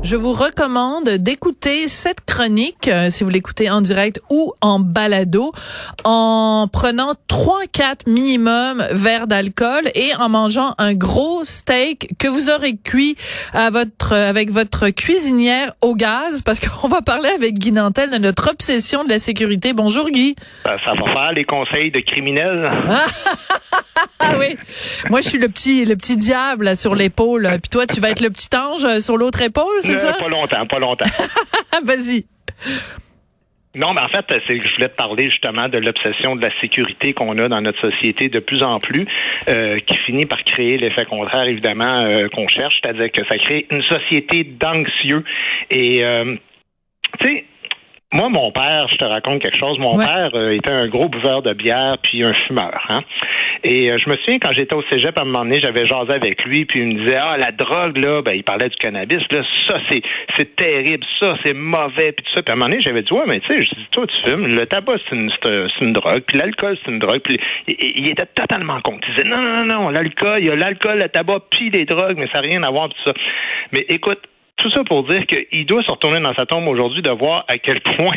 Je vous recommande d'écouter cette chronique, euh, si vous l'écoutez en direct ou en balado, en prenant 3-4 minimum verres d'alcool et en mangeant un gros steak que vous aurez cuit à votre, avec votre cuisinière au gaz, parce qu'on va parler avec Guy Nantel de notre obsession de la sécurité. Bonjour Guy. Ça, ça va faire les conseils de criminels. Ah oui. Moi, je suis le petit, le petit diable là, sur l'épaule. Puis toi, tu vas être le petit ange euh, sur l'autre épaule, c'est Euh, ça? Pas longtemps, pas longtemps. Vas-y. Non, mais en fait, c'est que je voulais te parler justement de l'obsession de la sécurité qu'on a dans notre société de plus en plus, euh, qui finit par créer l'effet contraire, évidemment, euh, qu'on cherche, c'est-à-dire que ça crée une société d'anxieux. Et, euh, tu sais, moi, mon père, je te raconte quelque chose. Mon Ouais. père euh, était un gros buveur de bière puis un fumeur. Hein? Et euh, je me souviens quand j'étais au cégep à un moment donné, j'avais jasé avec lui puis il me disait ah la drogue là, ben il parlait du cannabis là, ça c'est c'est terrible, ça c'est mauvais puis tout ça. Puis à un moment donné, j'avais dit ouais mais tu sais, je dis toi tu fumes, le tabac c'est une une drogue puis l'alcool c'est une drogue puis il, était totalement contre. Il disait non non non non l'alcool, il y a l'alcool, le tabac puis les drogues, mais ça n'a rien à voir tout ça. Mais écoute tout ça pour dire qu'il doit se retourner dans sa tombe aujourd'hui de voir à quel point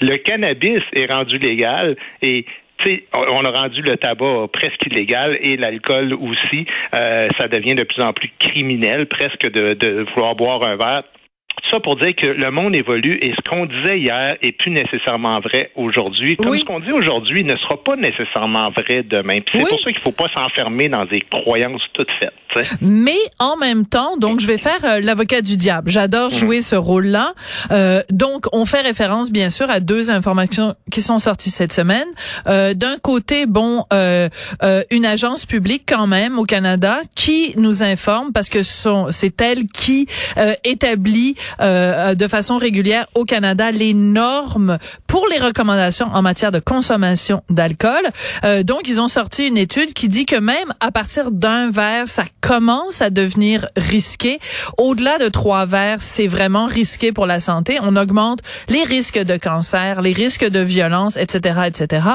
le cannabis est rendu légal et tu sais, on a rendu le tabac presque illégal et l'alcool aussi. Euh, ça devient de plus en plus criminel, presque de, de vouloir boire un verre. Tout ça pour dire que le monde évolue et ce qu'on disait hier est plus nécessairement vrai aujourd'hui. Comme Oui. ce qu'on dit aujourd'hui ne sera pas nécessairement vrai demain. Puis c'est Oui. pour ça qu'il faut pas s'enfermer dans des croyances toutes faites. Mais en même temps, donc je vais faire euh, l'avocat du diable. J'adore jouer ce rôle-là. Euh, donc on fait référence bien sûr à deux informations qui sont sorties cette semaine. Euh, D'un côté, bon, euh, euh, une agence publique quand même au Canada qui nous informe parce que c'est elle qui euh, établit euh, de façon régulière au Canada les normes pour les recommandations en matière de consommation d'alcool. Euh, donc ils ont sorti une étude qui dit que même à partir d'un verre, ça commence à devenir risqué. Au-delà de trois verres, c'est vraiment risqué pour la santé. On augmente les risques de cancer, les risques de violence, etc., etc.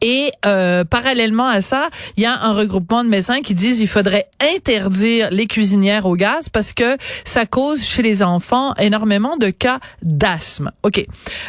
Et euh, parallèlement à ça, il y a un regroupement de médecins qui disent il faudrait interdire les cuisinières au gaz parce que ça cause chez les enfants énormément de cas d'asthme. OK.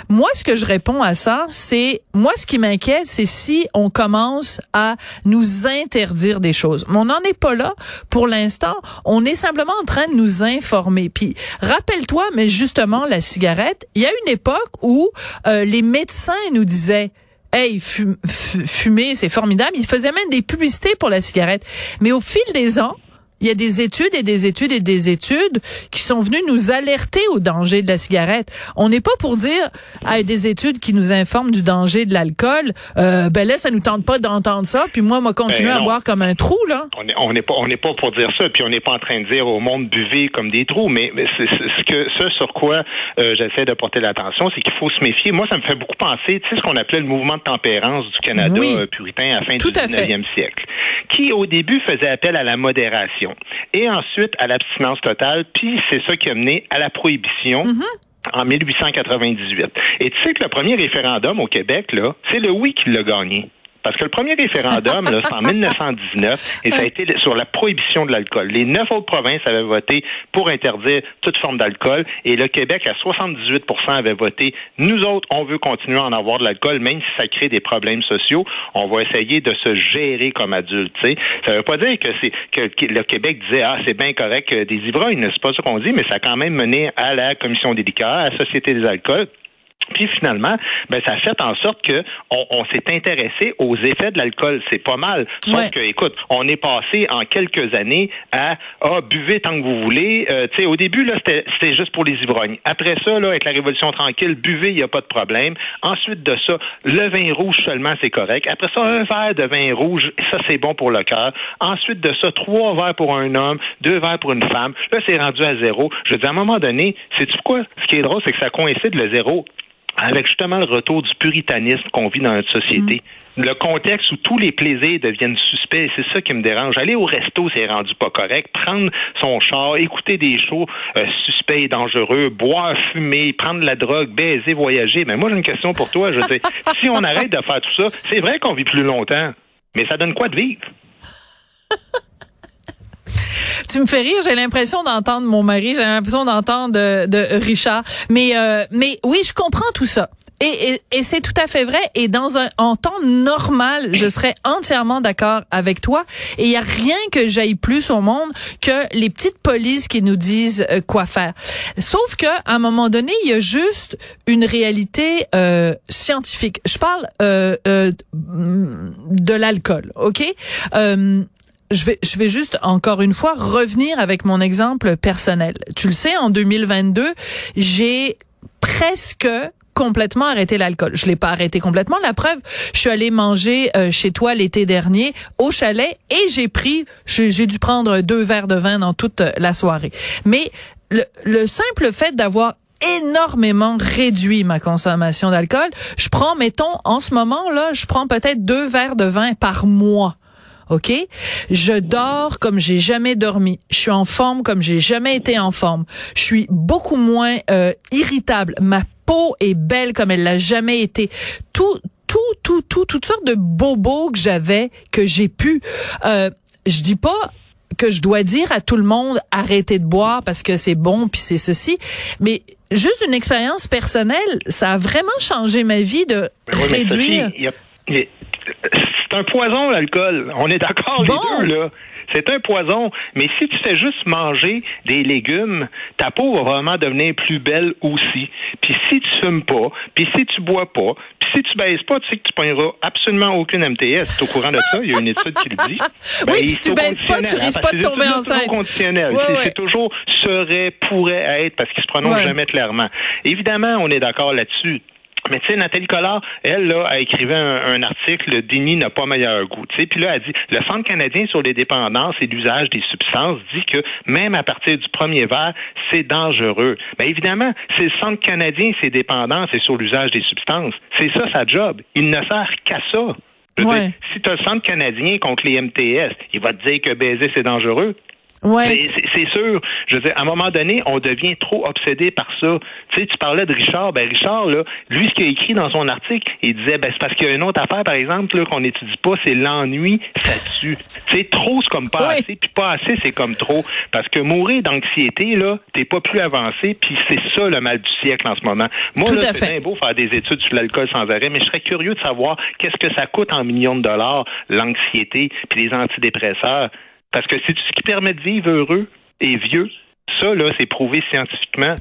Moi, ce que je réponds à ça, c'est moi, ce qui m'inquiète, c'est si on commence à nous interdire des choses. Mais on n'en est pas là pour l'instant. On est simplement en train de nous informer. Puis, rappelle-toi, mais justement, la cigarette, il y a une époque où euh, les médecins nous disaient Hey, fum- fu- fumer, c'est formidable. Ils faisaient même des publicités pour la cigarette. Mais au fil des ans, il y a des études et des études et des études qui sont venues nous alerter au danger de la cigarette. On n'est pas pour dire à des études qui nous informent du danger de l'alcool, euh, ben là ça nous tente pas d'entendre ça, puis moi moi continuer Ben à boire comme un trou là. On n'est pas on n'est pas pour dire ça, puis on n'est pas en train de dire au monde buvez comme des trous, mais, mais c'est ce que ce sur quoi euh, j'essaie de porter l'attention, c'est qu'il faut se méfier. Moi, ça me fait beaucoup penser, tu sais ce qu'on appelait le mouvement de tempérance du Canada Oui. euh, puritain à la fin Tout du à fait. 19e siècle, qui au début faisait appel à la modération et ensuite à l'abstinence totale, puis c'est ça qui a mené à la prohibition. En 1898. Et tu sais que le premier référendum au Québec, là, c'est le oui qui l'a gagné. Parce que le premier référendum, c'est en 1919 et ça a été sur la prohibition de l'alcool. Les neuf autres provinces avaient voté pour interdire toute forme d'alcool et le Québec, à 78% avait voté nous autres, on veut continuer à en avoir de l'alcool, même si ça crée des problèmes sociaux. On va essayer de se gérer comme adultes. Ça veut pas dire que c'est que le Québec disait ah c'est bien correct euh, des ivrognes, c'est pas ça qu'on dit, mais ça a quand même mené à la commission des liqueurs, à la société des alcools. Puis finalement, ben ça a fait en sorte que on, on s'est intéressé aux effets de l'alcool. C'est pas mal. Sauf Ouais. que, écoute, on est passé en quelques années à ah buvez tant que vous voulez. Euh, tu sais, au début là, c'était c'était juste pour les ivrognes. Après ça, là, avec la révolution tranquille, buvez, il n'y a pas de problème. Ensuite de ça, le vin rouge seulement, c'est correct. Après ça, un verre de vin rouge, ça c'est bon pour le cœur. Ensuite de ça, trois verres pour un homme, deux verres pour une femme. Là, c'est rendu à zéro. Je veux dire, à un moment donné, c'est tu quoi? Ce qui est drôle, c'est que ça coïncide le zéro avec justement le retour du puritanisme qu'on vit dans notre société. Mm. Le contexte où tous les plaisirs deviennent suspects, c'est ça qui me dérange. Aller au resto, c'est rendu pas correct. Prendre son char, écouter des shows euh, suspects et dangereux, boire, fumer, prendre de la drogue, baiser, voyager. Mais moi, j'ai une question pour toi. Je sais, si on arrête de faire tout ça, c'est vrai qu'on vit plus longtemps, mais ça donne quoi de vivre? tu me fais rire. J'ai l'impression d'entendre mon mari. J'ai l'impression d'entendre de, Richard. Mais, euh, mais oui, je comprends tout ça. Et, et, c'est tout à fait vrai. Et dans un en temps normal, je serais entièrement d'accord avec toi. Et il y a rien que j'aille plus au monde que les petites polices qui nous disent euh, quoi faire. Sauf que à un moment donné, il y a juste une réalité euh, scientifique. Je parle euh, euh de l'alcool, ok? Je vais, je vais juste encore une fois revenir avec mon exemple personnel. Tu le sais, en 2022, j'ai presque complètement arrêté l'alcool. Je l'ai pas arrêté complètement. La preuve, je suis allée manger euh, chez toi l'été dernier au chalet et j'ai pris, j'ai dû prendre deux verres de vin dans toute la soirée. Mais le, le simple fait d'avoir énormément réduit ma consommation d'alcool, je prends, mettons, en ce moment là, je prends peut-être deux verres de vin par mois. OK? Je dors comme j'ai jamais dormi. Je suis en forme comme j'ai jamais été en forme. Je suis beaucoup moins euh, irritable. Ma peau est belle comme elle l'a jamais été. Tout tout tout tout toutes sortes de bobos que j'avais que j'ai pu euh, je dis pas que je dois dire à tout le monde arrêtez de boire parce que c'est bon puis c'est ceci mais juste une expérience personnelle ça a vraiment changé ma vie de réduire c'est un poison, l'alcool. On est d'accord, les deux, là. C'est un poison. Mais si tu fais juste manger des légumes, ta peau va vraiment devenir plus belle aussi. Puis si tu fumes pas, puis si tu bois pas, puis si tu baisses pas, tu sais que tu pogneras absolument aucune MTS. Tu es au courant de ça? Il y a une étude qui le dit. Ben, oui, puis si tu baisses pas, tu risques pas de tomber enceinte. C'est conditionnel. c'est toujours serait, pourrait être, parce qu'il se prononce jamais clairement. Évidemment, on est d'accord là-dessus. Mais tu sais, Nathalie Collard, elle, là, a écrit un, article, le déni n'a pas meilleur goût. Tu sais, puis là, elle dit, le Centre canadien sur les dépendances et l'usage des substances dit que même à partir du premier verre, c'est dangereux. Bien évidemment, c'est le Centre canadien, ses dépendances et sur l'usage des substances. C'est ça sa job. Il ne sert qu'à ça. si tu as le Centre canadien contre les MTS, il va te dire que baiser, c'est dangereux. Ouais. C'est sûr. Je veux dire, à un moment donné, on devient trop obsédé par ça. Tu sais, tu parlais de Richard. Ben, Richard, là, lui, ce qu'il a écrit dans son article, il disait, ben, c'est parce qu'il y a une autre affaire, par exemple, là, qu'on n'étudie pas, c'est l'ennui, ça tue. Tu sais, trop, c'est comme pas assez, puis pas assez, c'est comme trop. Parce que mourir d'anxiété, là, t'es pas plus avancé, puis c'est ça le mal du siècle en ce moment. Moi, là, c'est bien beau faire des études sur l'alcool sans arrêt, mais je serais curieux de savoir qu'est-ce que ça coûte en millions de dollars, l'anxiété, puis les antidépresseurs. Parce que c'est ce qui permet de vivre heureux et vieux. Ça, là, c'est prouvé scientifiquement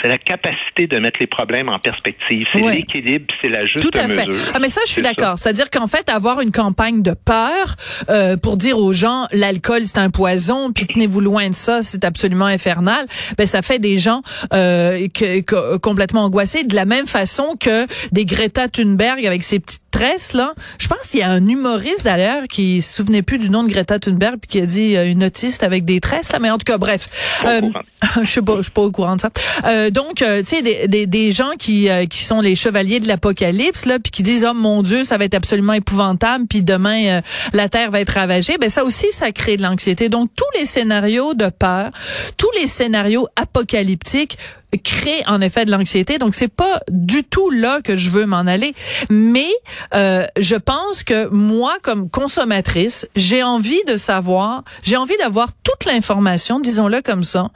c'est la capacité de mettre les problèmes en perspective. C'est l'équilibre, c'est la juste Tout à fait. Ah, mais ça, je suis d'accord. C'est-à-dire qu'en fait, avoir une campagne de peur euh, pour dire aux gens l'alcool c'est un poison, puis tenez-vous loin de ça, c'est absolument infernal. Ben ça fait des gens euh, que, complètement angoissés. De la même façon que des Greta Thunberg avec ses petites tresses là. Je pense qu'il y a un humoriste d'ailleurs qui se souvenait plus du nom de Greta Thunberg puis qui a dit euh, une autiste avec des tresses là. Mais en tout cas, bref, euh, je suis pas, je suis pas au courant de ça. Euh, donc, euh, tu sais, des, des, des, gens qui, euh, qui sont les chevaliers de l'apocalypse, là, puis qui disent, oh mon Dieu, ça va être absolument épouvantable, puis demain, la Terre va être ravagée, ben ça aussi, ça crée de l'anxiété. Donc, tous les scénarios de peur, tous les scénarios apocalyptiques crée en effet de l'anxiété. Donc c'est pas du tout là que je veux m'en aller, mais euh, je pense que moi comme consommatrice, j'ai envie de savoir, j'ai envie d'avoir toute l'information, disons-le comme ça.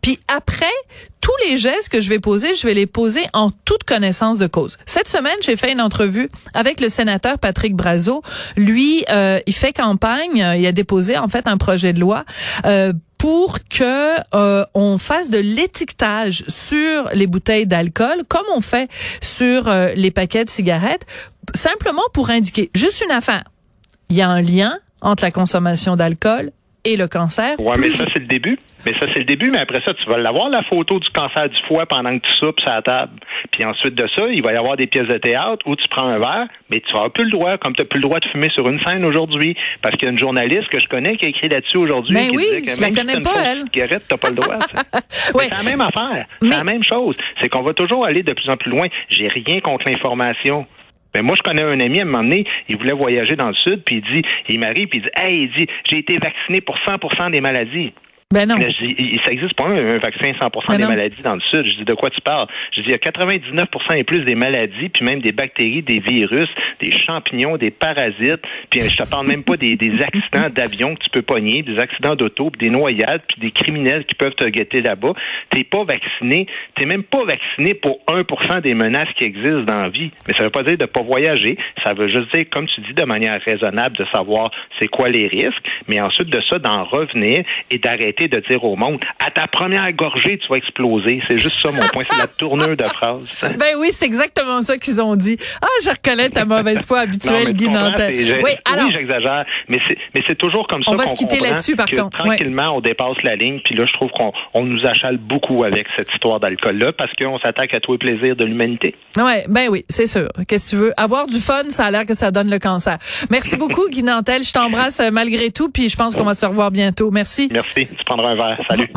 Puis après tous les gestes que je vais poser, je vais les poser en toute connaissance de cause. Cette semaine, j'ai fait une entrevue avec le sénateur Patrick Brazo. Lui, euh, il fait campagne, il a déposé en fait un projet de loi euh, pour que euh, on fasse de l'étiquetage sur les bouteilles d'alcool comme on fait sur euh, les paquets de cigarettes simplement pour indiquer juste une affaire. Il y a un lien entre la consommation d'alcool et le cancer. Ouais, mais ça, c'est le début. Mais ça, c'est le début, mais après ça, tu vas l'avoir, la photo du cancer du foie pendant que tu soupes à la table. Puis ensuite de ça, il va y avoir des pièces de théâtre où tu prends un verre, mais tu n'auras plus le droit, comme tu n'as plus le droit de fumer sur une scène aujourd'hui. Parce qu'il y a une journaliste que je connais qui a écrit là-dessus aujourd'hui. Ben qui oui, disait que je la connais si pas, une elle. cigarette, t'as pas le droit. tu. Ouais. Mais C'est la même affaire. Mais- C'est la même chose. C'est qu'on va toujours aller de plus en plus loin. J'ai rien contre l'information. Mais moi, je connais un ami, à un moment donné, il voulait voyager dans le sud, puis il dit, il m'arrive, puis il dit, hey, il dit, j'ai été vacciné pour 100% des maladies. Ben non. Je dis, il- ça existe pas un, un vaccin 100 Mais des non. maladies dans le sud. Je dis, de quoi tu parles? Je dis, il y a 99% et plus des maladies, puis même des bactéries, des virus, des champignons, des parasites, puis euh, je te parle même pas des, des accidents d'avion que tu peux pogner, des accidents d'auto, puis des noyades, puis des criminels qui peuvent te guetter là-bas. T'es pas vacciné, t'es même pas vacciné pour 1% des menaces qui existent dans la vie. Mais ça veut pas dire de pas voyager, ça veut juste dire, comme tu dis, de manière raisonnable, de savoir c'est quoi les risques, mais ensuite de ça, d'en revenir et d'arrêter de dire au monde, à ta première gorgée, tu vas exploser. C'est juste ça mon point, c'est la tournure de phrase. Ben oui, c'est exactement ça qu'ils ont dit. Ah, je reconnais ta mauvaise foi habituelle, Guy Nantel. Oui, alors, oui, j'exagère, mais c'est mais c'est toujours comme ça. On va se quitter là-dessus, par contre. Tranquillement, on dépasse la ligne, puis là, je trouve qu'on on nous achale beaucoup avec cette histoire d'alcool-là parce qu'on s'attaque à tous les plaisirs de l'humanité. ouais, ben oui, c'est sûr. Qu'est-ce que tu veux? Avoir du fun, ça a l'air que ça donne le cancer. Merci beaucoup, Guy Nantel. Je t'embrasse euh, malgré tout, puis je pense qu'on va se revoir bientôt. Merci. Merci. Prendras un verre. Salut.